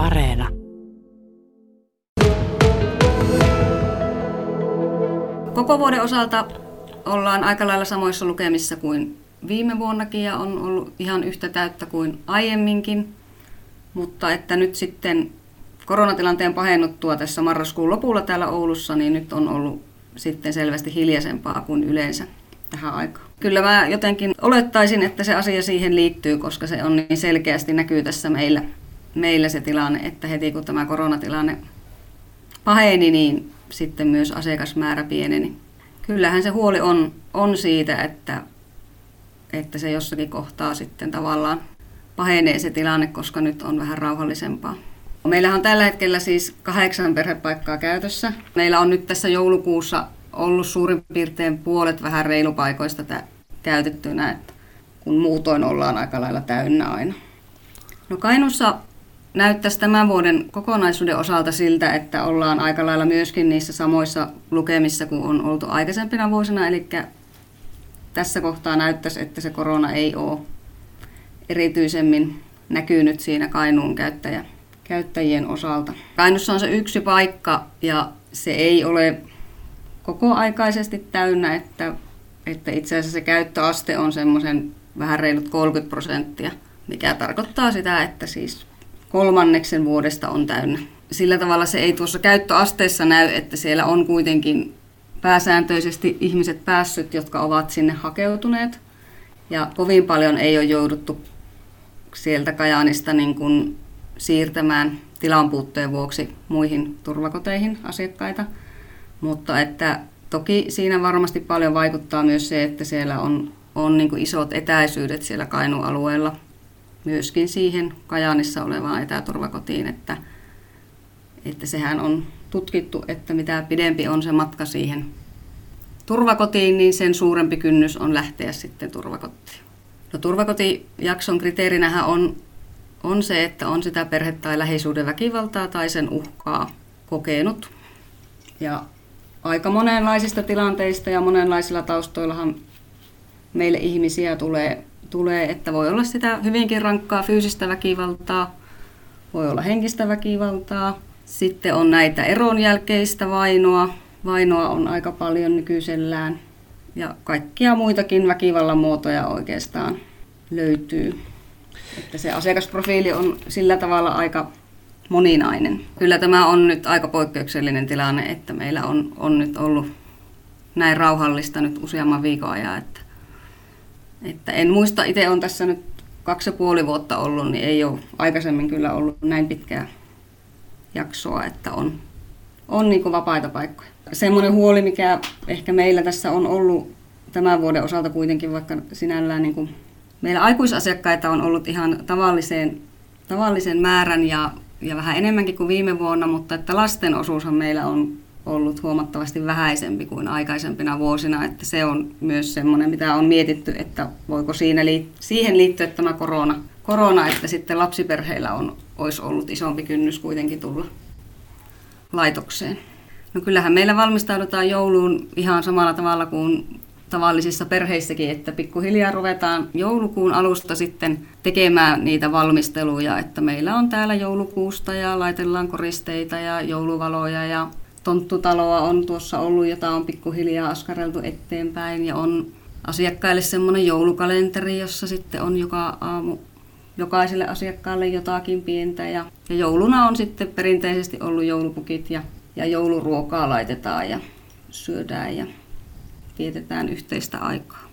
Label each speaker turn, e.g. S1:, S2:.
S1: Areena.
S2: Koko vuoden osalta ollaan aika lailla samoissa lukemissa kuin viime vuonnakin ja on ollut ihan yhtä täyttä kuin aiemminkin. Mutta että nyt sitten koronatilanteen pahennuttua tässä marraskuun lopulla täällä Oulussa, niin nyt on ollut sitten selvästi hiljaisempaa kuin yleensä tähän aikaan. Kyllä mä jotenkin olettaisin, että se asia siihen liittyy, koska se on niin selkeästi näkyy tässä meillä, meillä se tilanne, että heti kun tämä koronatilanne paheni, niin sitten myös asiakasmäärä pieneni. Kyllähän se huoli on, on siitä, että, että se jossakin kohtaa sitten tavallaan pahenee se tilanne, koska nyt on vähän rauhallisempaa. Meillä on tällä hetkellä siis kahdeksan perhepaikkaa käytössä. Meillä on nyt tässä joulukuussa ollut suurin piirtein puolet vähän reilupaikoista tä- käytettynä, kun muutoin ollaan aika lailla täynnä aina. No Kainussa näyttäisi tämän vuoden kokonaisuuden osalta siltä, että ollaan aika lailla myöskin niissä samoissa lukemissa kuin on oltu aikaisempina vuosina, eli tässä kohtaa näyttäisi, että se korona ei ole erityisemmin näkynyt siinä Kainuun käyttäjä, käyttäjien osalta. Kainussa on se yksi paikka ja se ei ole kokoaikaisesti täynnä, että, että itse asiassa se käyttöaste on semmoisen vähän reilut 30 prosenttia, mikä tarkoittaa sitä, että siis kolmanneksen vuodesta on täynnä. Sillä tavalla se ei tuossa käyttöasteessa näy, että siellä on kuitenkin pääsääntöisesti ihmiset päässyt, jotka ovat sinne hakeutuneet. Ja kovin paljon ei ole jouduttu sieltä Kajaanista niin kuin siirtämään tilan puutteen vuoksi muihin turvakoteihin asiakkaita. Mutta että toki siinä varmasti paljon vaikuttaa myös se, että siellä on, on niin kuin isot etäisyydet siellä Kainuun alueella myöskin siihen Kajaanissa olevaan etäturvakotiin, että, että sehän on tutkittu, että mitä pidempi on se matka siihen turvakotiin, niin sen suurempi kynnys on lähteä sitten turvakotiin. No turvakotijakson kriteerinähän on, on se, että on sitä perhe- tai lähisuuden väkivaltaa tai sen uhkaa kokenut. Ja aika monenlaisista tilanteista ja monenlaisilla taustoillahan meille ihmisiä tulee, tulee, että voi olla sitä hyvinkin rankkaa fyysistä väkivaltaa, voi olla henkistä väkivaltaa, sitten on näitä eron jälkeistä vainoa, vainoa on aika paljon nykyisellään ja kaikkia muitakin väkivallan muotoja oikeastaan löytyy. Että se asiakasprofiili on sillä tavalla aika moninainen. Kyllä tämä on nyt aika poikkeuksellinen tilanne, että meillä on, on nyt ollut näin rauhallista nyt useamman viikon ajan. Että, että en muista, itse on tässä nyt kaksi ja puoli vuotta ollut, niin ei ole aikaisemmin kyllä ollut näin pitkää jaksoa, että on, on niin kuin vapaita paikkoja. Semmoinen huoli, mikä ehkä meillä tässä on ollut tämän vuoden osalta kuitenkin, vaikka sinällään niin kuin meillä aikuisasiakkaita on ollut ihan tavalliseen, tavallisen määrän ja ja vähän enemmänkin kuin viime vuonna, mutta että lasten osuushan meillä on ollut huomattavasti vähäisempi kuin aikaisempina vuosina, että se on myös semmoinen, mitä on mietitty, että voiko siinä liit- siihen liittyä tämä korona, korona, että sitten lapsiperheillä on, olisi ollut isompi kynnys kuitenkin tulla laitokseen. No kyllähän meillä valmistaudutaan jouluun ihan samalla tavalla kuin tavallisissa perheissäkin, että pikkuhiljaa ruvetaan joulukuun alusta sitten tekemään niitä valmisteluja, että meillä on täällä joulukuusta ja laitellaan koristeita ja jouluvaloja ja tonttutaloa on tuossa ollut, jota on pikkuhiljaa askareltu eteenpäin ja on asiakkaille semmoinen joulukalenteri, jossa sitten on joka aamu jokaiselle asiakkaalle jotakin pientä ja, ja jouluna on sitten perinteisesti ollut joulupukit ja, ja jouluruokaa laitetaan ja syödään ja vietetään yhteistä aikaa.